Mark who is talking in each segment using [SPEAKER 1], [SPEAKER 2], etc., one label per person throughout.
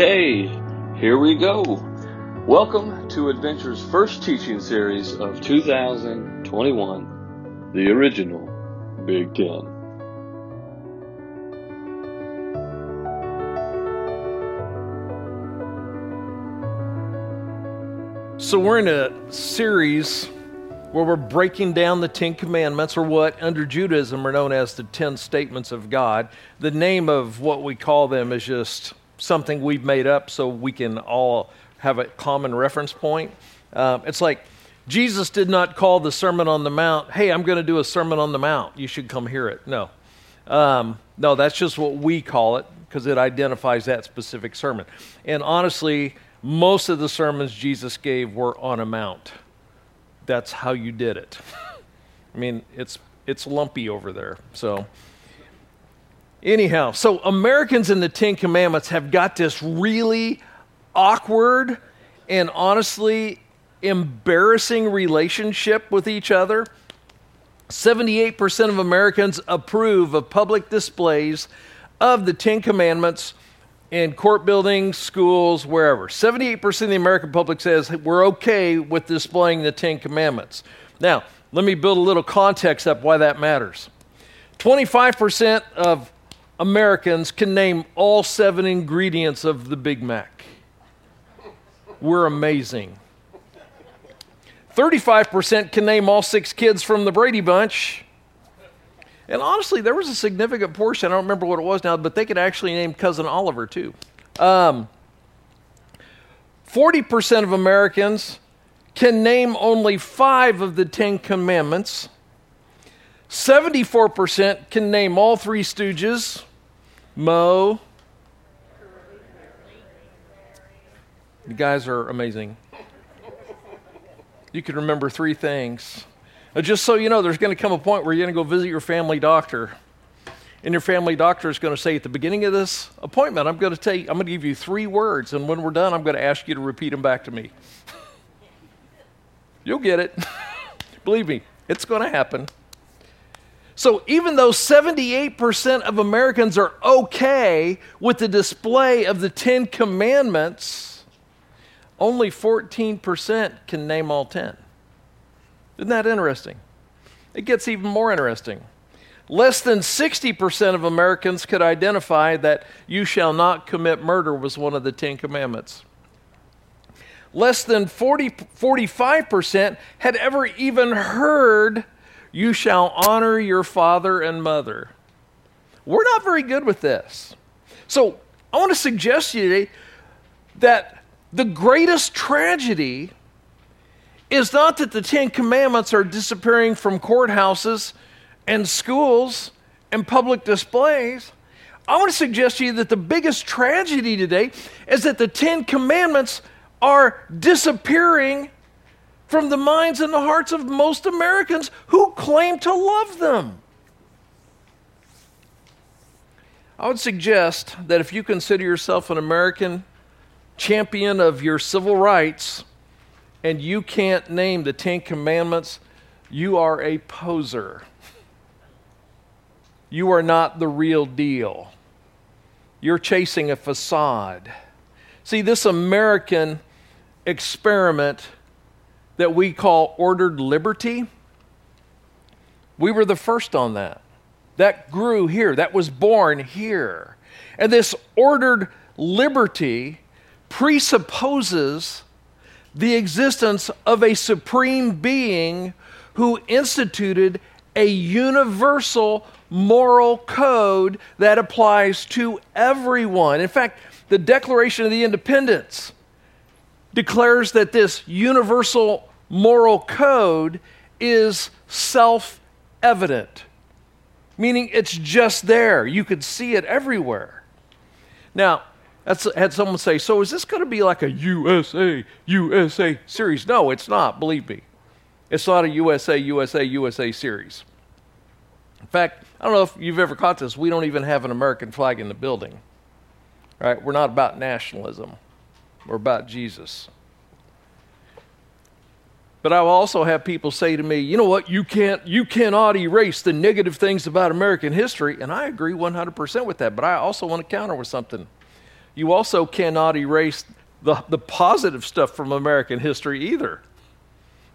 [SPEAKER 1] Okay, here we go. Welcome to Adventure's first teaching series of 2021, the original Big Ten.
[SPEAKER 2] So, we're in a series where we're breaking down the Ten Commandments, or what under Judaism are known as the Ten Statements of God. The name of what we call them is just something we've made up so we can all have a common reference point. Um, it's like Jesus did not call the Sermon on the Mount, hey, I'm going to do a Sermon on the Mount. You should come hear it. No. Um, no, that's just what we call it because it identifies that specific sermon. And honestly, most of the sermons Jesus gave were on a mount. That's how you did it. I mean, it's it's lumpy over there. So Anyhow, so Americans in the Ten Commandments have got this really awkward and honestly embarrassing relationship with each other. 78% of Americans approve of public displays of the Ten Commandments in court buildings, schools, wherever. 78% of the American public says we're okay with displaying the Ten Commandments. Now, let me build a little context up why that matters. 25% of Americans can name all seven ingredients of the Big Mac. We're amazing. 35% can name all six kids from the Brady Bunch. And honestly, there was a significant portion, I don't remember what it was now, but they could actually name Cousin Oliver too. Um, 40% of Americans can name only five of the Ten Commandments. 74% can name all three Stooges. Moe. You guys are amazing. You can remember three things. Just so you know, there's going to come a point where you're going to go visit your family doctor. And your family doctor is going to say at the beginning of this appointment, I'm going to tell you, I'm going to give you three words, and when we're done, I'm going to ask you to repeat them back to me. You'll get it. Believe me, it's going to happen. So even though 78% of Americans are okay with the display of the Ten Commandments, only 14% can name all 10. Isn't that interesting? It gets even more interesting. Less than 60% of Americans could identify that you shall not commit murder was one of the Ten Commandments. Less than 40, 45% had ever even heard you shall honor your father and mother. We're not very good with this. So I want to suggest to you today that the greatest tragedy is not that the Ten Commandments are disappearing from courthouses and schools and public displays. I want to suggest to you that the biggest tragedy today is that the Ten Commandments are disappearing from the minds and the hearts of most Americans who claim to love them. I would suggest that if you consider yourself an American champion of your civil rights and you can't name the Ten Commandments, you are a poser. You are not the real deal. You're chasing a facade. See, this American experiment that we call ordered liberty, we were the first on that. That grew here, that was born here. And this ordered liberty presupposes the existence of a supreme being who instituted a universal moral code that applies to everyone. In fact, the Declaration of the Independence declares that this universal moral code is self evident, meaning it's just there. You could see it everywhere. Now, that's, had someone say, So is this going to be like a USA, USA series? No, it's not, believe me. It's not a USA, USA, USA series. In fact, I don't know if you've ever caught this, we don't even have an American flag in the building. Right? We're not about nationalism, we're about Jesus. But I will also have people say to me, you know what, you can't you cannot erase the negative things about American history, and I agree 100% with that, but I also want to counter with something. you also cannot erase the, the positive stuff from American history either.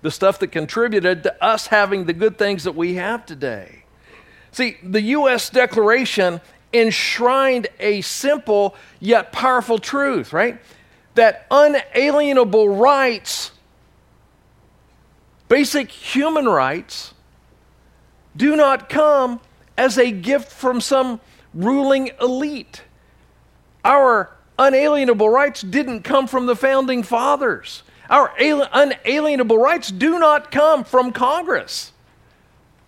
[SPEAKER 2] The stuff that contributed to us having the good things that we have today. See, the U.S. Declaration enshrined a simple yet powerful truth, right? That unalienable rights, basic human rights, do not come as a gift from some ruling elite. Our unalienable rights didn't come from the founding fathers. Our unalienable rights do not come from Congress.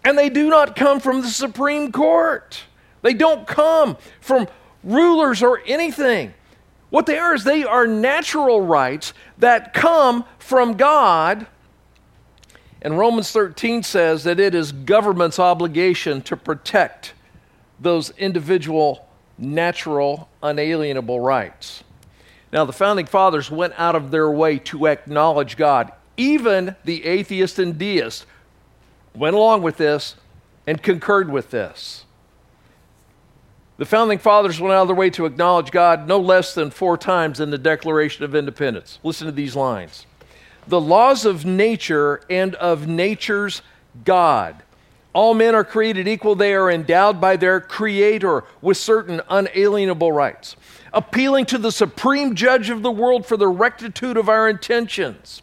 [SPEAKER 2] And they do not come from the Supreme Court. They don't come from rulers or anything. What they are is they are natural rights that come from God. And Romans 13 says that it is government's obligation to protect those individual, natural, unalienable rights. Now, the founding fathers went out of their way to acknowledge God. Even the atheist and deist went along with this and concurred with this. The founding fathers went out of their way to acknowledge God no less than four times in the Declaration of Independence. Listen to these lines The laws of nature and of nature's God. All men are created equal. They are endowed by their Creator with certain unalienable rights. Appealing to the supreme judge of the world for the rectitude of our intentions,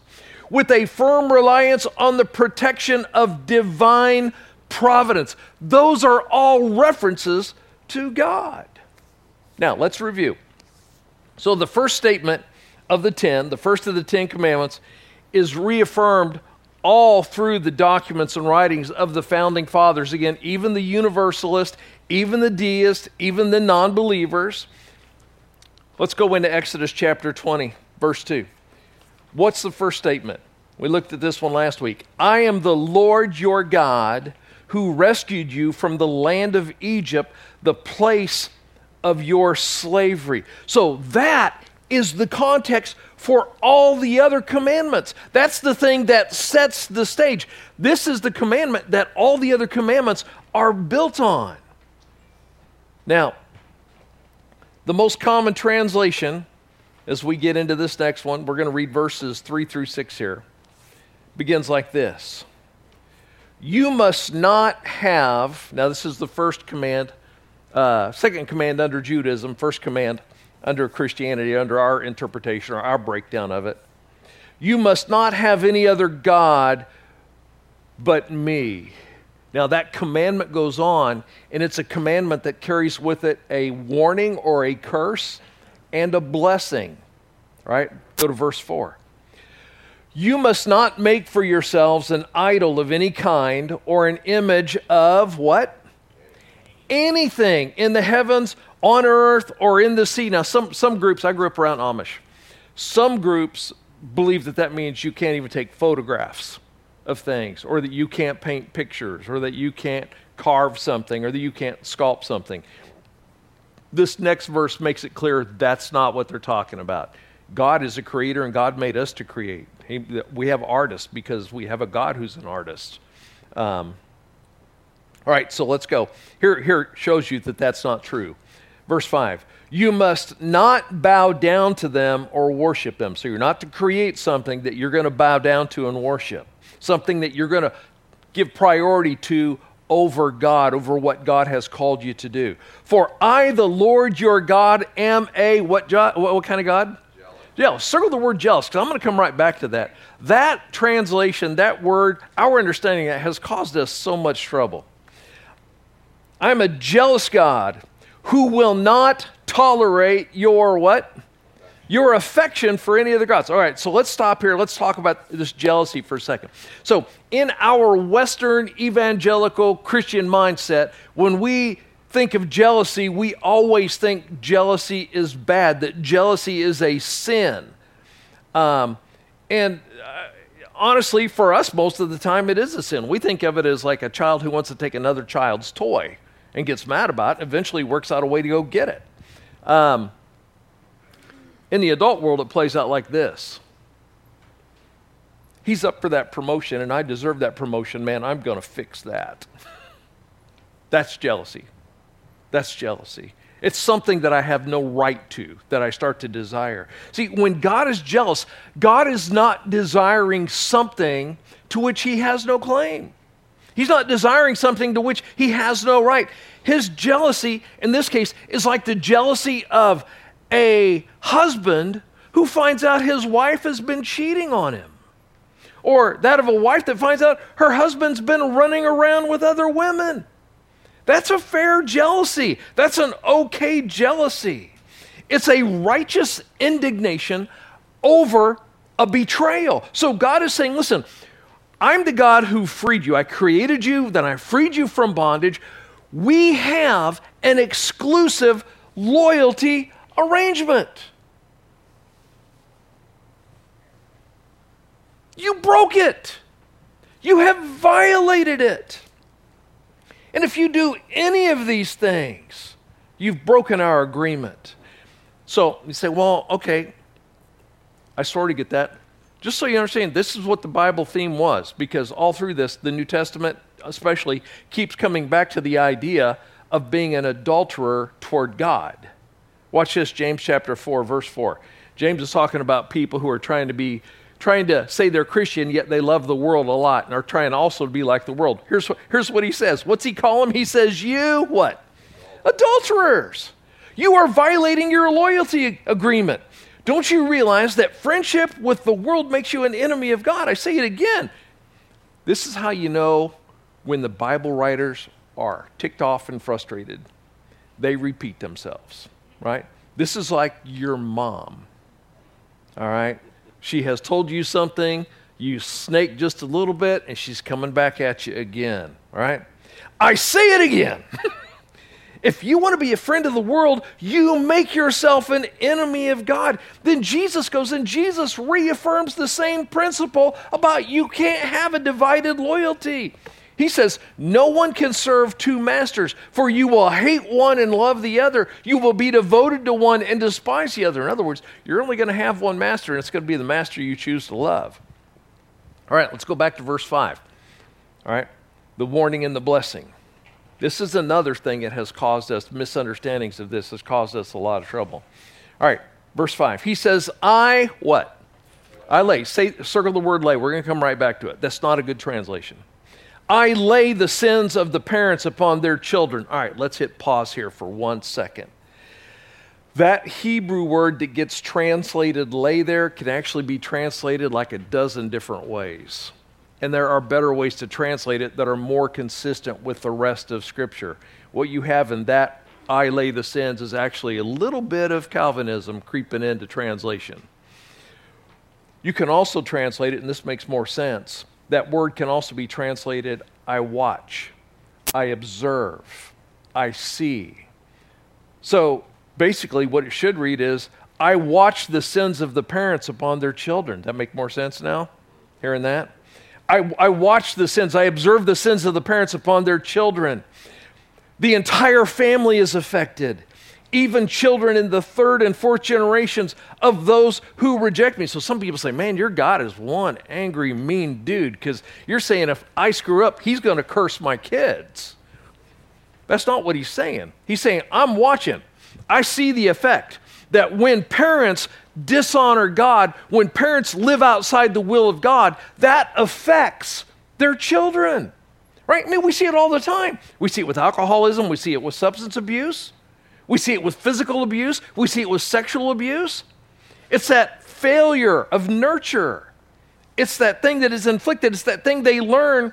[SPEAKER 2] with a firm reliance on the protection of divine providence. Those are all references to God. Now, let's review. So, the first statement of the 10, the first of the 10 commandments, is reaffirmed all through the documents and writings of the founding fathers. Again, even the universalist, even the deist, even the non believers. Let's go into Exodus chapter 20, verse 2. What's the first statement? We looked at this one last week. I am the Lord your God who rescued you from the land of Egypt, the place of your slavery. So that is the context for all the other commandments. That's the thing that sets the stage. This is the commandment that all the other commandments are built on. Now, the most common translation, as we get into this next one, we're going to read verses 3 through 6 here, begins like this you must not have, now this is the first command, uh, second command under Judaism, first command under Christianity, under our interpretation or our breakdown of it. You must not have any other God but me. Now, that commandment goes on, and it's a commandment that carries with it a warning or a curse and a blessing. Right? Go to verse 4. You must not make for yourselves an idol of any kind or an image of what? Anything in the heavens, on earth, or in the sea. Now, some, some groups, I grew up around Amish, some groups believe that that means you can't even take photographs of things, or that you can't paint pictures, or that you can't carve something, or that you can't sculpt something. This next verse makes it clear that's not what they're talking about. God is a creator, and God made us to create. He, we have artists because we have a God who's an artist. Um, all right, so let's go. Here, here shows you that that's not true. Verse 5 You must not bow down to them or worship them. So you're not to create something that you're going to bow down to and worship, something that you're going to give priority to over God, over what God has called you to do. For I, the Lord your God, am a what, what, what kind of God? Jealous. Circle the word jealous because I'm going to come right back to that. That translation, that word, our understanding that has caused us so much trouble. I'm a jealous God who will not tolerate your what? Your affection for any other gods. All right, so let's stop here. Let's talk about this jealousy for a second. So, in our Western evangelical Christian mindset, when we think of jealousy, we always think jealousy is bad, that jealousy is a sin. Um, and uh, honestly, for us, most of the time, it is a sin. We think of it as like a child who wants to take another child's toy and gets mad about it, eventually works out a way to go get it. Um, in the adult world, it plays out like this He's up for that promotion, and I deserve that promotion, man. I'm going to fix that. That's jealousy. That's jealousy. It's something that I have no right to, that I start to desire. See, when God is jealous, God is not desiring something to which he has no claim. He's not desiring something to which he has no right. His jealousy, in this case, is like the jealousy of a husband who finds out his wife has been cheating on him. Or that of a wife that finds out her husband's been running around with other women. That's a fair jealousy. That's an okay jealousy. It's a righteous indignation over a betrayal. So God is saying, listen, I'm the God who freed you. I created you, then I freed you from bondage. We have an exclusive loyalty arrangement. You broke it. You have violated it. And if you do any of these things, you've broken our agreement. So you say, well, okay, I sort of get that. Just so you understand, this is what the Bible theme was, because all through this, the New Testament especially keeps coming back to the idea of being an adulterer toward God. Watch this, James chapter 4, verse 4. James is talking about people who are trying to be trying to say they're Christian, yet they love the world a lot and are trying also to be like the world. Here's what, here's what he says. What's he call them? He says, You what? Adulterers. You are violating your loyalty agreement. Don't you realize that friendship with the world makes you an enemy of God? I say it again. This is how you know when the Bible writers are ticked off and frustrated. They repeat themselves, right? This is like your mom, all right? She has told you something, you snake just a little bit, and she's coming back at you again, all right? I say it again. if you want to be a friend of the world, you make yourself an enemy of God. Then Jesus goes and Jesus reaffirms the same principle about you can't have a divided loyalty. He says, No one can serve two masters, for you will hate one and love the other. You will be devoted to one and despise the other. In other words, you're only going to have one master, and it's going to be the master you choose to love. All right, let's go back to verse 5. All right, the warning and the blessing. This is another thing that has caused us misunderstandings of this, has caused us a lot of trouble. All right, verse 5. He says, I what? I lay. Say, circle the word lay. We're going to come right back to it. That's not a good translation. I lay the sins of the parents upon their children. All right, let's hit pause here for one second. That Hebrew word that gets translated lay there can actually be translated like a dozen different ways. And there are better ways to translate it that are more consistent with the rest of Scripture. What you have in that I lay the sins is actually a little bit of Calvinism creeping into translation. You can also translate it, and this makes more sense that word can also be translated I watch, I observe, I see. So basically, what it should read is I watch the sins of the parents upon their children. That make more sense now? Hearing that? I, I watch the sins, I observe the sins of the parents upon their children. The entire family is affected even children in the third and fourth generations of those who reject me. So some people say, man, your God is one angry, mean dude because you're saying if I screw up, he's going to curse my kids. That's not what he's saying. He's saying, I'm watching. I see the effect that when parents dishonor God, when parents live outside the will of God, that affects their children. Right? I mean, we see it all the time. We see it with alcoholism, we see it with substance abuse. We see it with physical abuse, we see it with sexual abuse. It's that failure of nurture. It's that thing that is inflicted, it's that thing they learn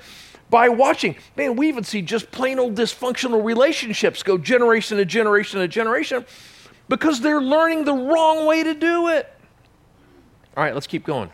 [SPEAKER 2] by watching. Man, we even see just plain old dysfunctional relationships go generation to generation to generation because they're learning the wrong way to do it. All right, let's keep going.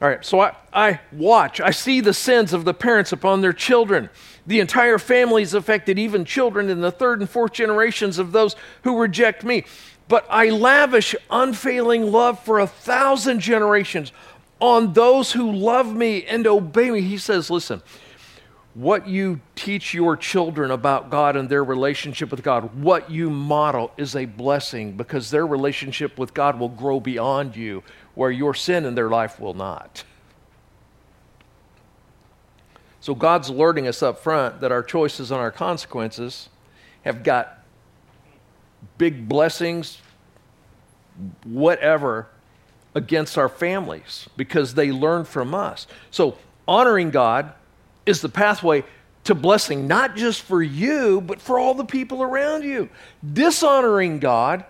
[SPEAKER 2] All right, so I, I watch, I see the sins of the parents upon their children. The entire family is affected, even children in the third and fourth generations of those who reject me. But I lavish unfailing love for a thousand generations on those who love me and obey me. He says, listen, what you teach your children about God and their relationship with God, what you model is a blessing because their relationship with God will grow beyond you, where your sin in their life will not. So God's alerting us up front that our choices and our consequences have got big blessings, whatever, against our families because they learn from us. So, honoring God is the pathway to blessing, not just for you, but for all the people around you. Dishonoring God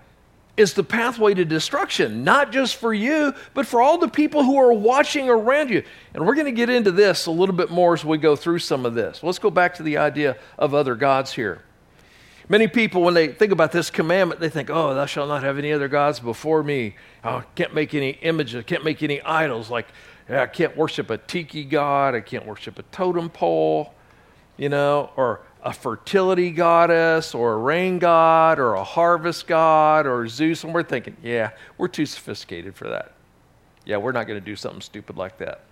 [SPEAKER 2] is the pathway to destruction, not just for you, but for all the people who are watching around you. And we're going to get into this a little bit more as we go through some of this. Let's go back to the idea of other gods here. Many people, when they think about this commandment, they think, oh, thou shalt not have any other gods before me. I can't make any images, can't make any idols. Like, I can't worship a tiki god, I can't worship a totem pole, you know, or a fertility goddess, or a rain god, or a harvest god, or Zeus. And we're thinking, yeah, we're too sophisticated for that. Yeah, we're not going to do something stupid like that.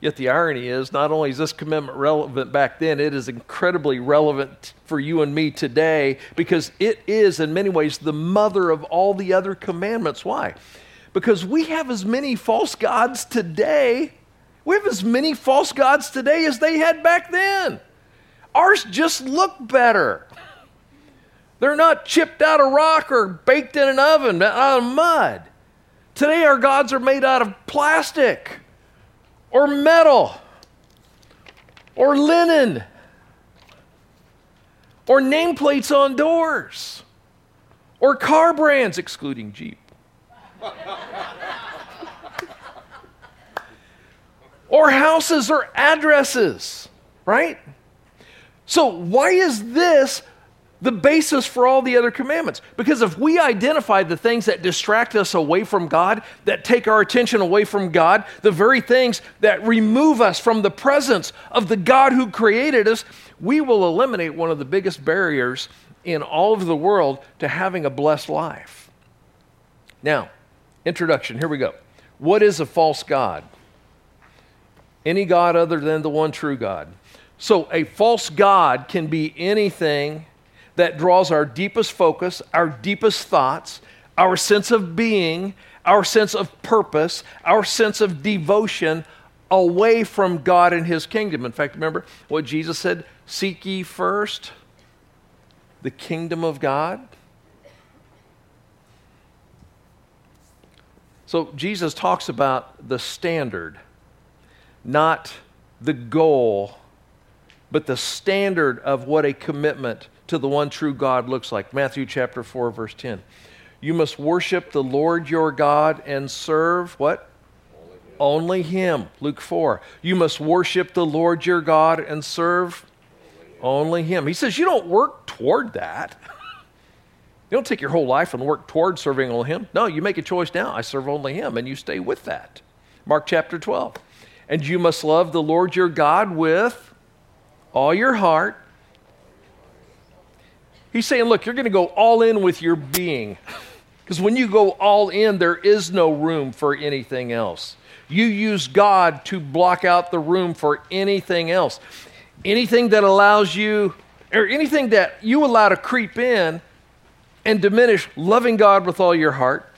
[SPEAKER 2] Yet the irony is, not only is this commitment relevant back then, it is incredibly relevant for you and me today because it is, in many ways, the mother of all the other commandments. Why? Because we have as many false gods today, we have as many false gods today as they had back then. Ours just look better. They're not chipped out of rock or baked in an oven out of mud. Today, our gods are made out of plastic or metal or linen or nameplates on doors or car brands, excluding Jeep. Or houses or addresses, right? So, why is this the basis for all the other commandments. Because if we identify the things that distract us away from God, that take our attention away from God, the very things that remove us from the presence of the God who created us, we will eliminate one of the biggest barriers in all of the world to having a blessed life. Now, introduction, here we go. What is a false God? Any God other than the one true God. So, a false God can be anything that draws our deepest focus, our deepest thoughts, our sense of being, our sense of purpose, our sense of devotion away from God and His kingdom. In fact, remember what Jesus said Seek ye first the kingdom of God. So Jesus talks about the standard, not the goal, but the standard of what a commitment to the one true God looks like. Matthew chapter 4, verse 10. You must worship the Lord your God and serve what? Only him. Only him. Luke 4. You must worship the Lord your God and serve only him. He says you don't work toward that. You don't take your whole life and work toward serving only him. No, you make a choice now. I serve only him, and you stay with that. Mark chapter 12. And you must love the Lord your God with all your heart, He's saying, look, you're going to go all in with your being. Because when you go all in, there is no room for anything else. You use God to block out the room for anything else. Anything that allows you, or anything that you allow to creep in and diminish loving God with all your heart,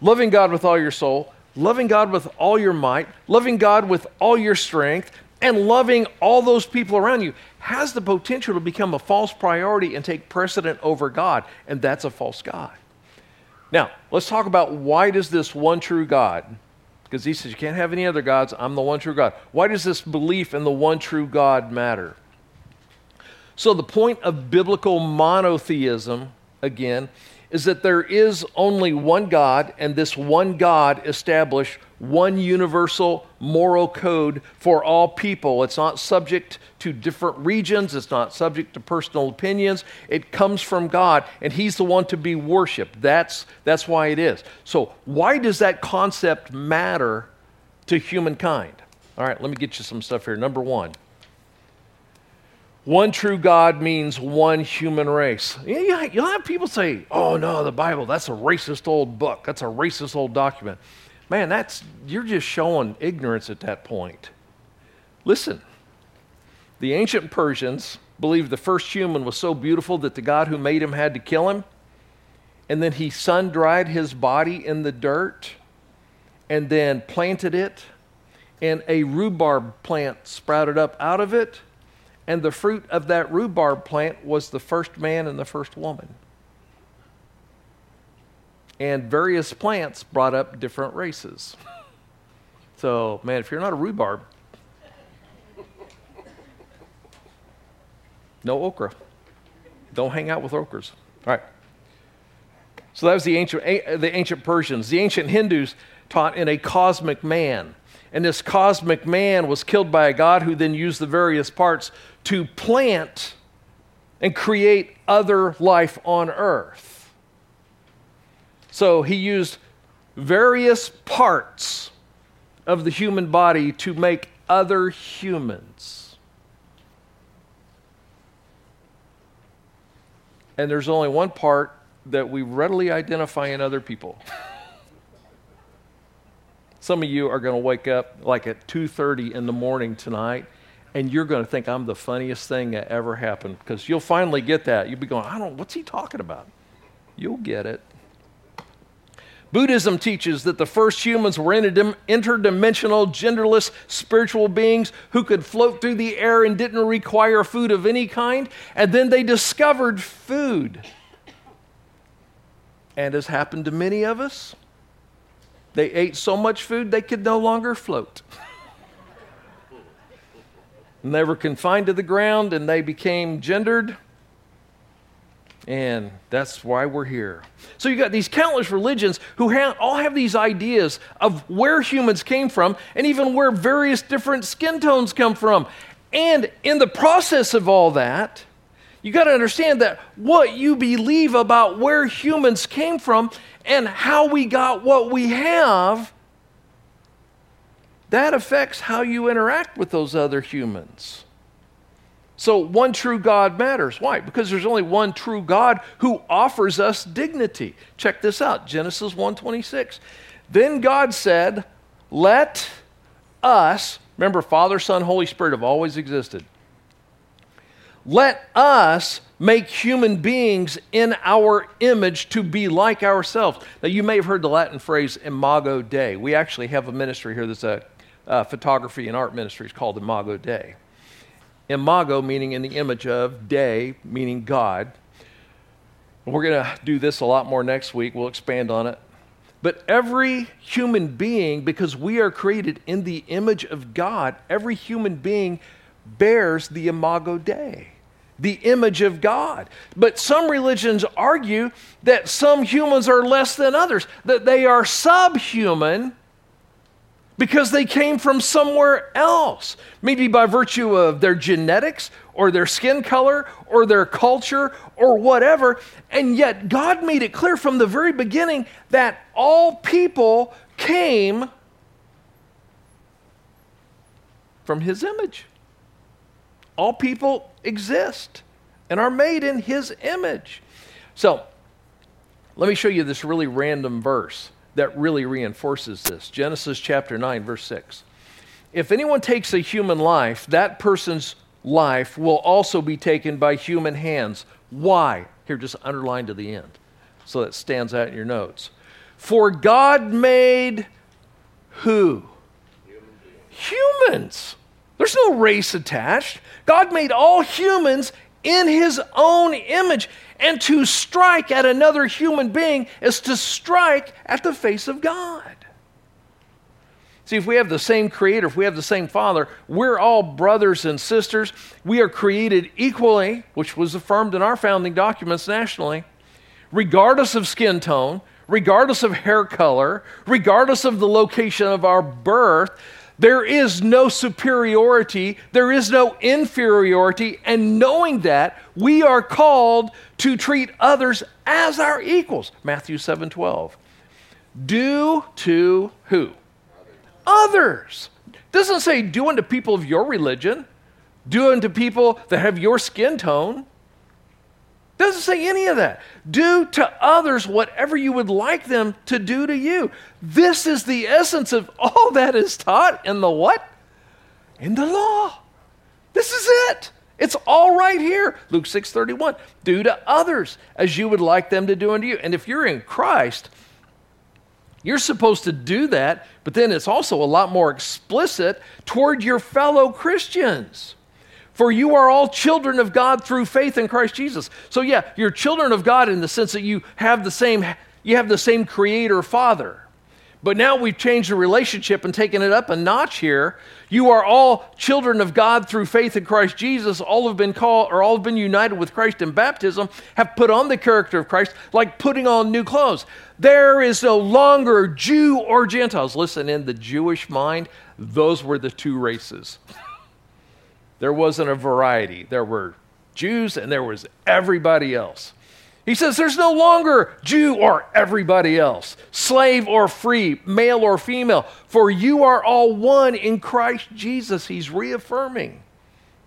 [SPEAKER 2] loving God with all your soul, loving God with all your might, loving God with all your strength, and loving all those people around you has the potential to become a false priority and take precedent over God, and that's a false God. Now, let's talk about why does this one true God, because he says you can't have any other gods, I'm the one true God. Why does this belief in the one true God matter? So, the point of biblical monotheism, again, is that there is only one God, and this one God established one universal moral code for all people. It's not subject to different regions, it's not subject to personal opinions. It comes from God, and He's the one to be worshiped. That's, that's why it is. So, why does that concept matter to humankind? All right, let me get you some stuff here. Number one. One true God means one human race. You'll have people say, oh no, the Bible, that's a racist old book. That's a racist old document. Man, that's you're just showing ignorance at that point. Listen, the ancient Persians believed the first human was so beautiful that the God who made him had to kill him. And then he sun dried his body in the dirt and then planted it, and a rhubarb plant sprouted up out of it and the fruit of that rhubarb plant was the first man and the first woman. And various plants brought up different races. So, man, if you're not a rhubarb, no okra. Don't hang out with okras. All right. So that was the ancient, the ancient Persians. The ancient Hindus taught in a cosmic man. And this cosmic man was killed by a god who then used the various parts to plant and create other life on earth. So he used various parts of the human body to make other humans. And there's only one part that we readily identify in other people. Some of you are going to wake up like at 2:30 in the morning tonight and you're going to think I'm the funniest thing that ever happened because you'll finally get that. You'll be going, "I don't what's he talking about?" You'll get it. Buddhism teaches that the first humans were interdimensional, genderless spiritual beings who could float through the air and didn't require food of any kind. And then they discovered food. And as happened to many of us, they ate so much food they could no longer float. and they were confined to the ground and they became gendered. And that's why we're here. So you got these countless religions who all have these ideas of where humans came from and even where various different skin tones come from. And in the process of all that, you got to understand that what you believe about where humans came from and how we got what we have, that affects how you interact with those other humans. So one true God matters. Why? Because there's only one true God who offers us dignity. Check this out, Genesis 1:26. Then God said, "Let us, remember Father, Son, Holy Spirit have always existed. Let us make human beings in our image to be like ourselves. Now, you may have heard the Latin phrase imago Dei. We actually have a ministry here that's a, photography and art ministry. It's called Imago Dei. Imago meaning in the image of, Dei meaning God. We're going to do this a lot more next week. We'll expand on it. But every human being, because we are created in the image of God, every human being bears the Imago Dei the image of God. But some religions argue that some humans are less than others, that they are subhuman because they came from somewhere else, maybe by virtue of their genetics or their skin color or their culture or whatever. And yet, God made it clear from the very beginning that all people came from His image. All people exist and are made in his image. So, let me show you this really random verse that really reinforces this Genesis chapter 9, verse 6. If anyone takes a human life, that person's life will also be taken by human hands. Why? Here, just underline to the end so that stands out in your notes. For God made who? Humans. There's no race attached. God made all humans in his own image. And to strike at another human being is to strike at the face of God. See, if we have the same creator, if we have the same father, we're all brothers and sisters. We are created equally, which was affirmed in our founding documents nationally, regardless of skin tone, regardless of hair color, regardless of the location of our birth. There is no superiority, there is no inferiority, and knowing that, we are called to treat others as our equals. Matthew 7 12. Do to who? Others. Doesn't say do unto people of your religion, do unto people that have your skin tone. Doesn't say any of that. Do to others whatever you would like them to do to you. This is the essence of all that is taught in the what? In the law. This is it. It's all right here. Luke 6:31. Do to others as you would like them to do unto you. And if you're in Christ, you're supposed to do that, but then it's also a lot more explicit toward your fellow Christians. For you are all children of God through faith in Christ Jesus. So yeah, you're children of God in the sense that you have the same you have the same creator father. But now we've changed the relationship and taken it up a notch here. You are all children of God through faith in Christ Jesus. All have been called or all have been united with Christ in baptism, have put on the character of Christ like putting on new clothes. There is no longer Jew or Gentiles. Listen, in the Jewish mind, those were the two races. There wasn't a variety. There were Jews and there was everybody else. He says there's no longer Jew or everybody else, slave or free, male or female, for you are all one in Christ Jesus. He's reaffirming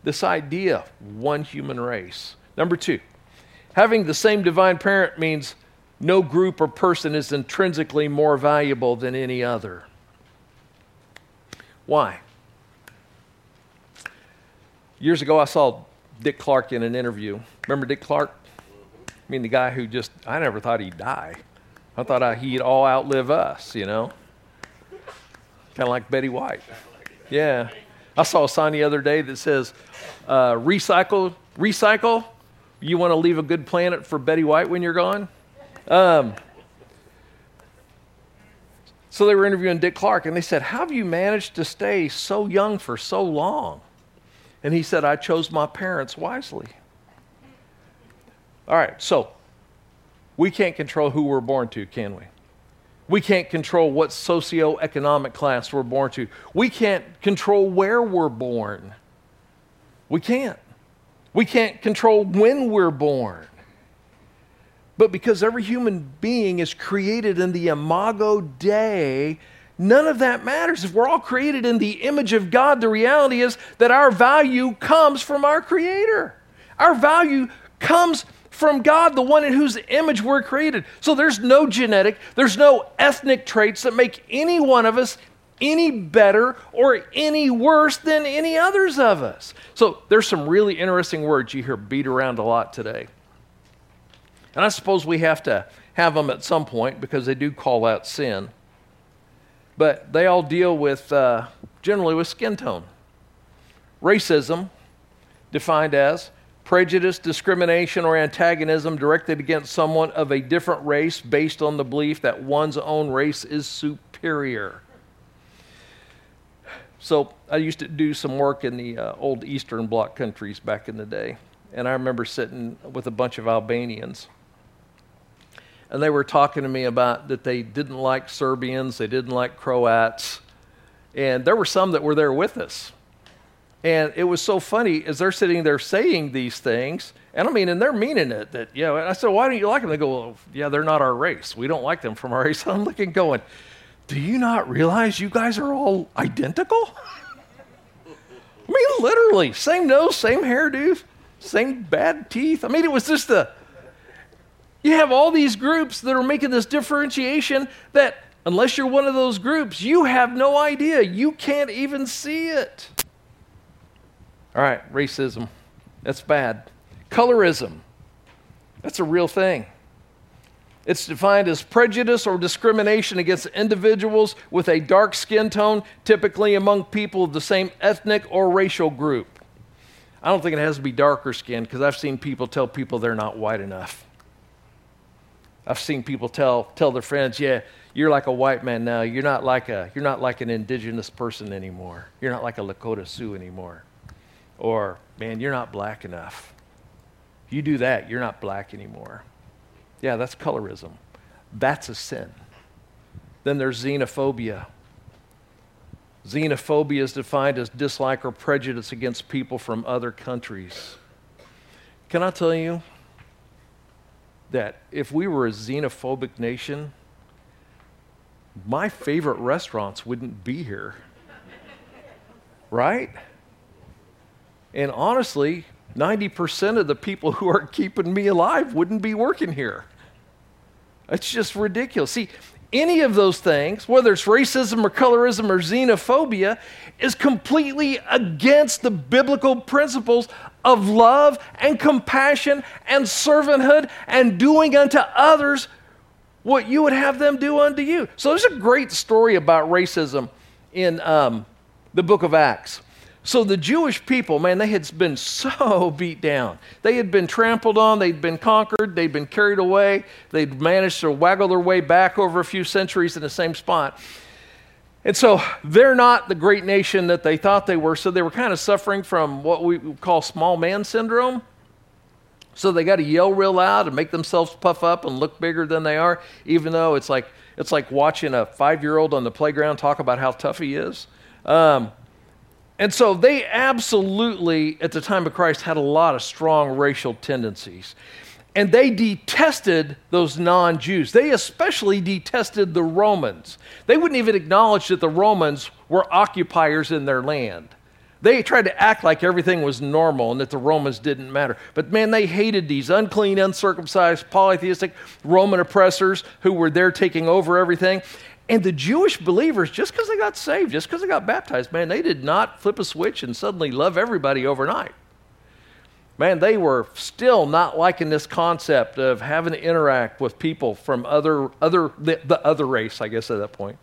[SPEAKER 2] this idea one human race. Number two, having the same divine parent means no group or person is intrinsically more valuable than any other. Why? Years ago, I saw Dick Clark in an interview. Remember Dick Clark? I mean, the guy who just, I never thought he'd die. I thought he'd all outlive us, you know? Kind of like Betty White. Yeah. I saw a sign the other day that says, uh, recycle, recycle. You want to leave a good planet for Betty White when you're gone? Um, so they were interviewing Dick Clark, and they said, How have you managed to stay so young for so long? And he said, I chose my parents wisely. All right, so we can't control who we're born to, can we? We can't control what socioeconomic class we're born to. We can't control where we're born. We can't. We can't control when we're born. But because every human being is created in the imago Dei, None of that matters. If we're all created in the image of God, the reality is that our value comes from our Creator. Our value comes from God, the one in whose image we're created. So there's no genetic, there's no ethnic traits that make any one of us any better or any worse than any others of us. So there's some really interesting words you hear beat around a lot today. And I suppose we have to have them at some point because they do call out sin but they all deal with uh, generally with skin tone. Racism, defined as prejudice, discrimination, or antagonism directed against someone of a different race based on the belief that one's own race is superior. So I used to do some work in the uh, old Eastern Bloc countries back in the day, and I remember sitting with a bunch of Albanians and they were talking to me about that they didn't like Serbians, they didn't like Croats, and there were some that were there with us. And it was so funny as they're sitting there saying these things, and I mean, and they're meaning it. That you know, I said, "Why don't you like them?" They go, "Well, yeah, they're not our race. We don't like them from our race." I'm looking, going, "Do you not realize you guys are all identical?" I mean, literally, same nose, same hairdo, same bad teeth. I mean, it was just a you have all these groups that are making this differentiation that, unless you're one of those groups, you have no idea. You can't even see it. All right, racism. That's bad. Colorism. That's a real thing. It's defined as prejudice or discrimination against individuals with a dark skin tone, typically among people of the same ethnic or racial group. I don't think it has to be darker skin because I've seen people tell people they're not white enough. I've seen people tell, tell their friends, yeah, you're like a white man now. You're not like, a, you're not like an indigenous person anymore. You're not like a Lakota Sioux anymore. Or, man, you're not black enough. You do that, you're not black anymore. Yeah, that's colorism. That's a sin. Then there's xenophobia. Xenophobia is defined as dislike or prejudice against people from other countries. Can I tell you, that if we were a xenophobic nation, my favorite restaurants wouldn't be here. right? And honestly, 90% of the people who are keeping me alive wouldn't be working here. It's just ridiculous. See, any of those things, whether it's racism or colorism or xenophobia, is completely against the biblical principles of love and compassion and servanthood and doing unto others what you would have them do unto you. So there's a great story about racism in um, the book of Acts. So the Jewish people, man, they had been so beat down. They had been trampled on, they'd been conquered, they'd been carried away, they'd managed to waggle their way back over a few centuries in the same spot. And so they're not the great nation that they thought they were, so they were kind of suffering from what we call small man syndrome. So they got to yell real loud and make themselves puff up and look bigger than they are, even though it's like it's like watching a five-year-old on the playground talk about how tough he is. Um, and so they absolutely, at the time of Christ, had a lot of strong racial tendencies. And they detested those non Jews. They especially detested the Romans. They wouldn't even acknowledge that the Romans were occupiers in their land. They tried to act like everything was normal and that the Romans didn't matter. But man, they hated these unclean, uncircumcised, polytheistic Roman oppressors who were there taking over everything. And the Jewish believers, just because they got saved, just because they got baptized, man, they did not flip a switch and suddenly love everybody overnight. Man, they were still not liking this concept of having to interact with people from other, other the, the other race, I guess, at that point.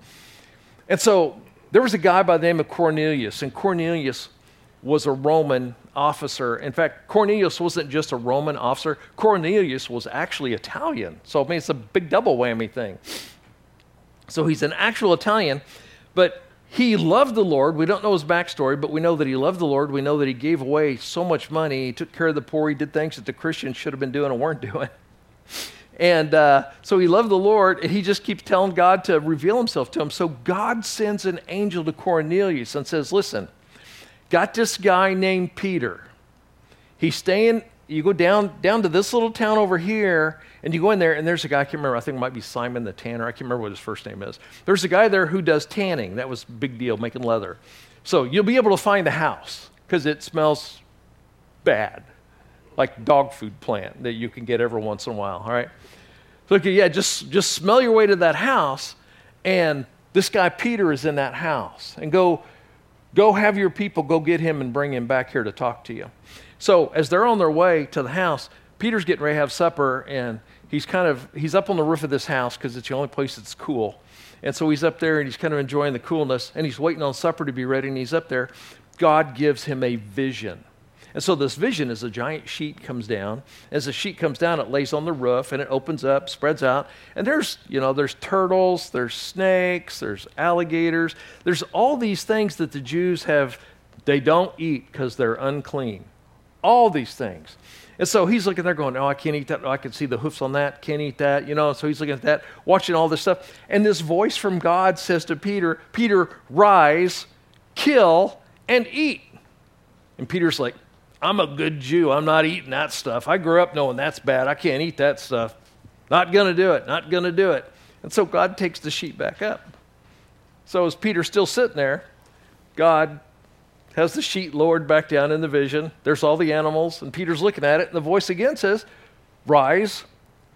[SPEAKER 2] And so there was a guy by the name of Cornelius, and Cornelius was a Roman officer. In fact, Cornelius wasn't just a Roman officer, Cornelius was actually Italian. So, I mean, it's a big double whammy thing. So he's an actual Italian, but he loved the Lord. We don't know his backstory, but we know that he loved the Lord. We know that he gave away so much money. He took care of the poor. He did things that the Christians should have been doing and weren't doing. And uh, so he loved the Lord, and he just keeps telling God to reveal himself to him. So God sends an angel to Cornelius and says, Listen, got this guy named Peter. He's staying, you go down, down to this little town over here, and you go in there, and there's a guy, I can't remember, I think it might be Simon the Tanner. I can't remember what his first name is. There's a guy there who does tanning. That was big deal, making leather. So you'll be able to find the house because it smells bad, like dog food plant that you can get every once in a while, all right? So, okay, yeah, just, just smell your way to that house, and this guy Peter is in that house. And go, go have your people go get him and bring him back here to talk to you. So as they're on their way to the house, Peter's getting ready to have supper, and he's kind of he's up on the roof of this house because it's the only place that's cool. And so he's up there and he's kind of enjoying the coolness and he's waiting on supper to be ready and he's up there. God gives him a vision. And so this vision is a giant sheet comes down. As the sheet comes down it lays on the roof and it opens up spreads out. And there's you know there's turtles there's snakes there's alligators. There's all these things that the jews have they don't eat because they're unclean all these things and so he's looking there going, Oh, I can't eat that. Oh, I can see the hoofs on that. Can't eat that. You know, so he's looking at that, watching all this stuff. And this voice from God says to Peter, Peter, rise, kill, and eat. And Peter's like, I'm a good Jew. I'm not eating that stuff. I grew up knowing that's bad. I can't eat that stuff. Not going to do it. Not going to do it. And so God takes the sheep back up. So as Peter's still sitting there, God has the sheet lowered back down in the vision. There's all the animals, and Peter's looking at it, and the voice again says, Rise,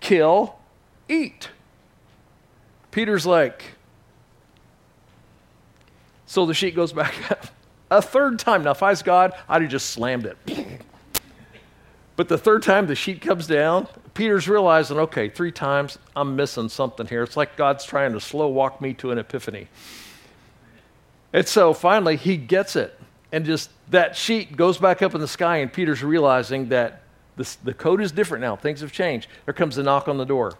[SPEAKER 2] kill, eat. Peter's like, so the sheet goes back up. A third time. Now, if I was God, I'd have just slammed it. but the third time the sheet comes down, Peter's realizing, okay, three times I'm missing something here. It's like God's trying to slow walk me to an epiphany. And so finally, he gets it and just that sheet goes back up in the sky, and Peter's realizing that this, the code is different now. Things have changed. There comes a knock on the door.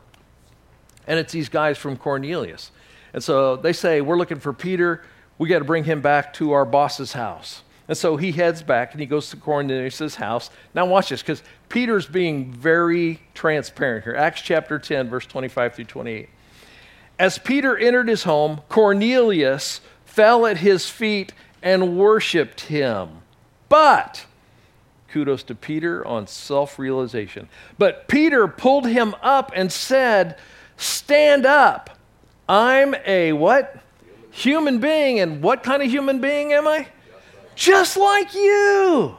[SPEAKER 2] And it's these guys from Cornelius. And so they say, We're looking for Peter. We got to bring him back to our boss's house. And so he heads back and he goes to Cornelius' house. Now, watch this, because Peter's being very transparent here. Acts chapter 10, verse 25 through 28. As Peter entered his home, Cornelius fell at his feet and worshiped him. But, kudos to Peter on self realization. But Peter pulled him up and said, Stand up. I'm a what? Human being. And what kind of human being am I? Just like you.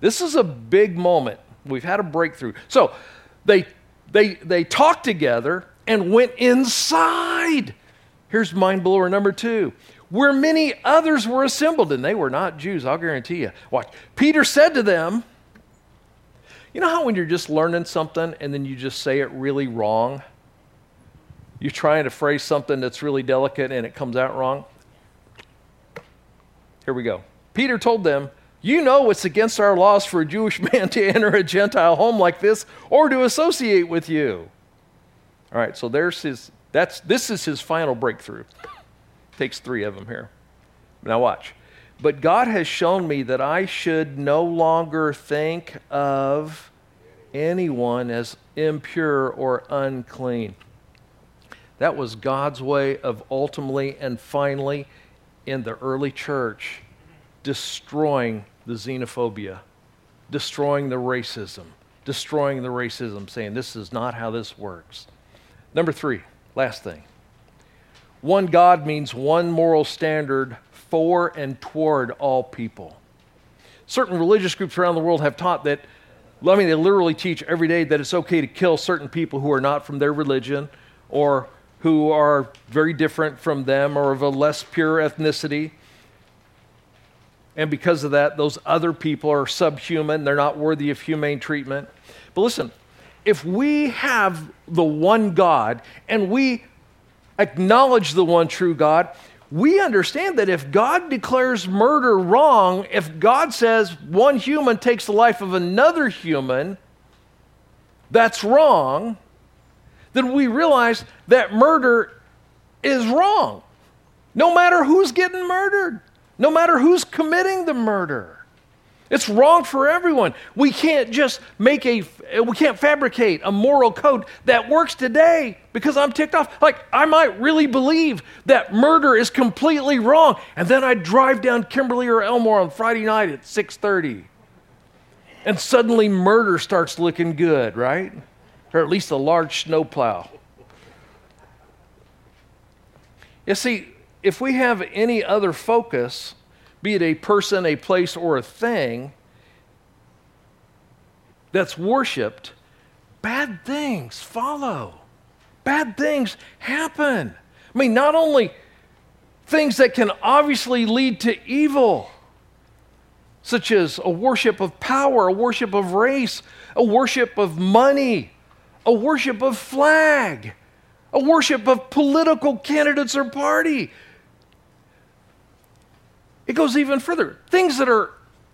[SPEAKER 2] This is a big moment. We've had a breakthrough. So they, they, they talked together and went inside. Here's mind blower number two where many others were assembled, and they were not Jews, I'll guarantee you. Watch. Peter said to them, You know how when you're just learning something and then you just say it really wrong? You're trying to phrase something that's really delicate and it comes out wrong? Here we go. Peter told them, You know it's against our laws for a Jewish man to enter a Gentile home like this or to associate with you. All right, so there's his, that's, this is his final breakthrough. Takes three of them here. Now watch. But God has shown me that I should no longer think of anyone as impure or unclean. That was God's way of ultimately and finally, in the early church, destroying the xenophobia, destroying the racism, destroying the racism, saying this is not how this works. Number three, last thing. One God means one moral standard for and toward all people. Certain religious groups around the world have taught that, I mean, they literally teach every day that it's okay to kill certain people who are not from their religion or who are very different from them or of a less pure ethnicity. And because of that, those other people are subhuman. They're not worthy of humane treatment. But listen, if we have the one God and we acknowledge the one true God, we understand that if God declares murder wrong, if God says one human takes the life of another human, that's wrong then we realize that murder is wrong. No matter who's getting murdered, no matter who's committing the murder. It's wrong for everyone. We can't just make a, we can't fabricate a moral code that works today because I'm ticked off. Like, I might really believe that murder is completely wrong. And then I drive down Kimberly or Elmore on Friday night at 6.30. And suddenly murder starts looking good, right? or at least a large snowplow. You see, if we have any other focus, be it a person, a place, or a thing that's worshiped, bad things follow. Bad things happen. I mean, not only things that can obviously lead to evil, such as a worship of power, a worship of race, a worship of money, a worship of flag, a worship of political candidates or party. It goes even further. Things that are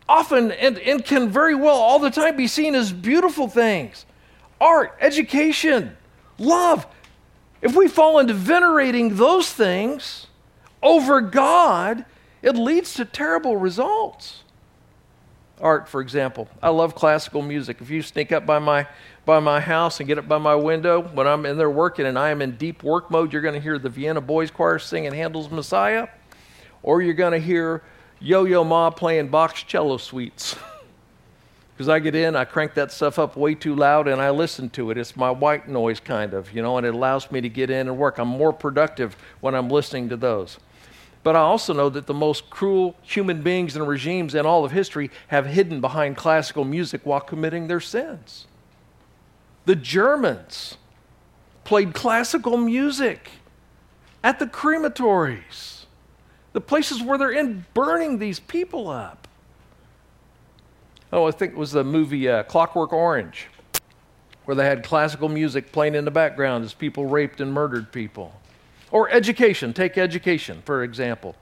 [SPEAKER 2] often and, and can very well all the time be seen as beautiful things art, education, love. If we fall into venerating those things over God, it leads to terrible results. Art, for example. I love classical music. If you sneak up by my by my house and get up by my window when I'm in there working and I am in deep work mode, you're going to hear the Vienna Boys Choir singing Handel's Messiah, or you're going to hear Yo Yo Ma playing Bach's cello suites. Because I get in, I crank that stuff up way too loud and I listen to it. It's my white noise, kind of, you know, and it allows me to get in and work. I'm more productive when I'm listening to those. But I also know that the most cruel human beings and regimes in all of history have hidden behind classical music while committing their sins. The Germans played classical music at the crematories, the places where they're in burning these people up. Oh, I think it was the movie uh, Clockwork Orange, where they had classical music playing in the background as people raped and murdered people. Or education, take education, for example.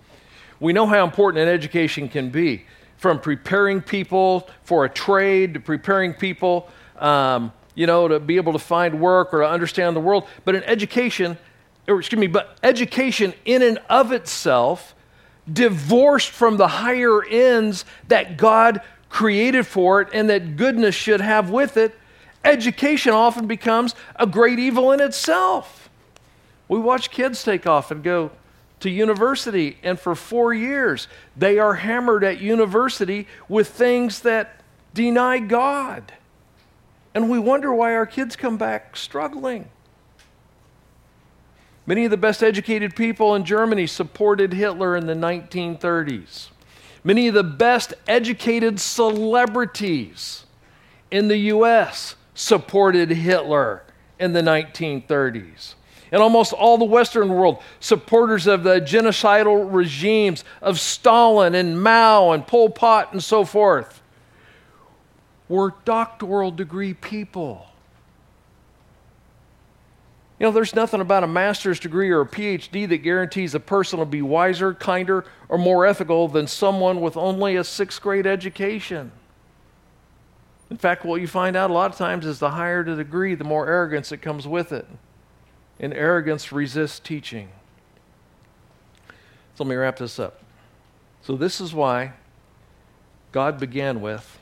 [SPEAKER 2] We know how important an education can be, from preparing people for a trade to preparing people um, you know, to be able to find work or to understand the world. But in education, or excuse me, but education in and of itself, divorced from the higher ends that God created for it and that goodness should have with it, education often becomes a great evil in itself. We watch kids take off and go to university, and for four years, they are hammered at university with things that deny God. And we wonder why our kids come back struggling. Many of the best educated people in Germany supported Hitler in the 1930s. Many of the best educated celebrities in the U.S. supported Hitler in the 1930s. And almost all the Western world, supporters of the genocidal regimes of Stalin and Mao and Pol Pot and so forth were doctoral degree people. You know, there's nothing about a master's degree or a PhD that guarantees a person will be wiser, kinder, or more ethical than someone with only a sixth grade education. In fact, what you find out a lot of times is the higher the degree, the more arrogance that comes with it. And arrogance resists teaching. So let me wrap this up. So, this is why God began with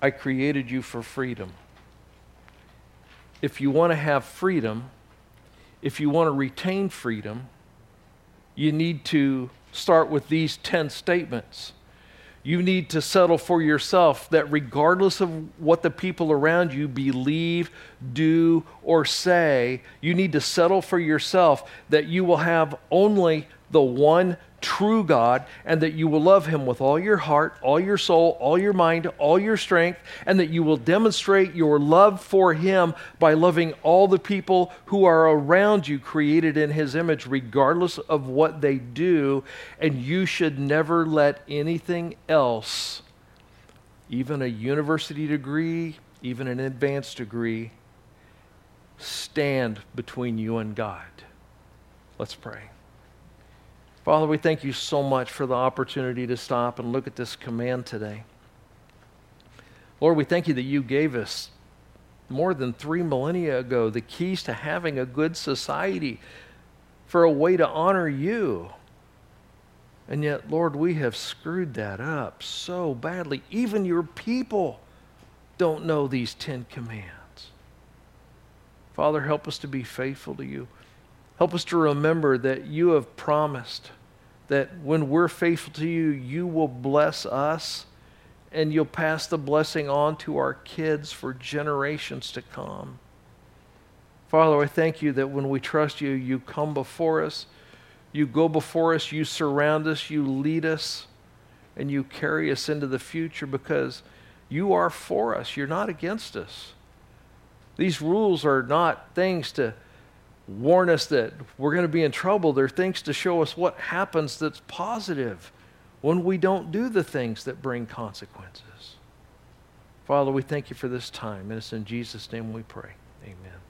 [SPEAKER 2] I created you for freedom. If you want to have freedom, if you want to retain freedom, you need to start with these 10 statements. You need to settle for yourself that regardless of what the people around you believe, do, or say, you need to settle for yourself that you will have only the one true God, and that you will love him with all your heart, all your soul, all your mind, all your strength, and that you will demonstrate your love for him by loving all the people who are around you, created in his image, regardless of what they do. And you should never let anything else, even a university degree, even an advanced degree, stand between you and God. Let's pray. Father, we thank you so much for the opportunity to stop and look at this command today. Lord, we thank you that you gave us more than three millennia ago the keys to having a good society for a way to honor you. And yet, Lord, we have screwed that up so badly. Even your people don't know these Ten Commands. Father, help us to be faithful to you. Help us to remember that you have promised that when we're faithful to you, you will bless us and you'll pass the blessing on to our kids for generations to come. Father, I thank you that when we trust you, you come before us, you go before us, you surround us, you lead us, and you carry us into the future because you are for us. You're not against us. These rules are not things to warn us that we're going to be in trouble. They're things to show us what happens that's positive when we don't do the things that bring consequences. Father, we thank you for this time, and it's in Jesus' name we pray. Amen.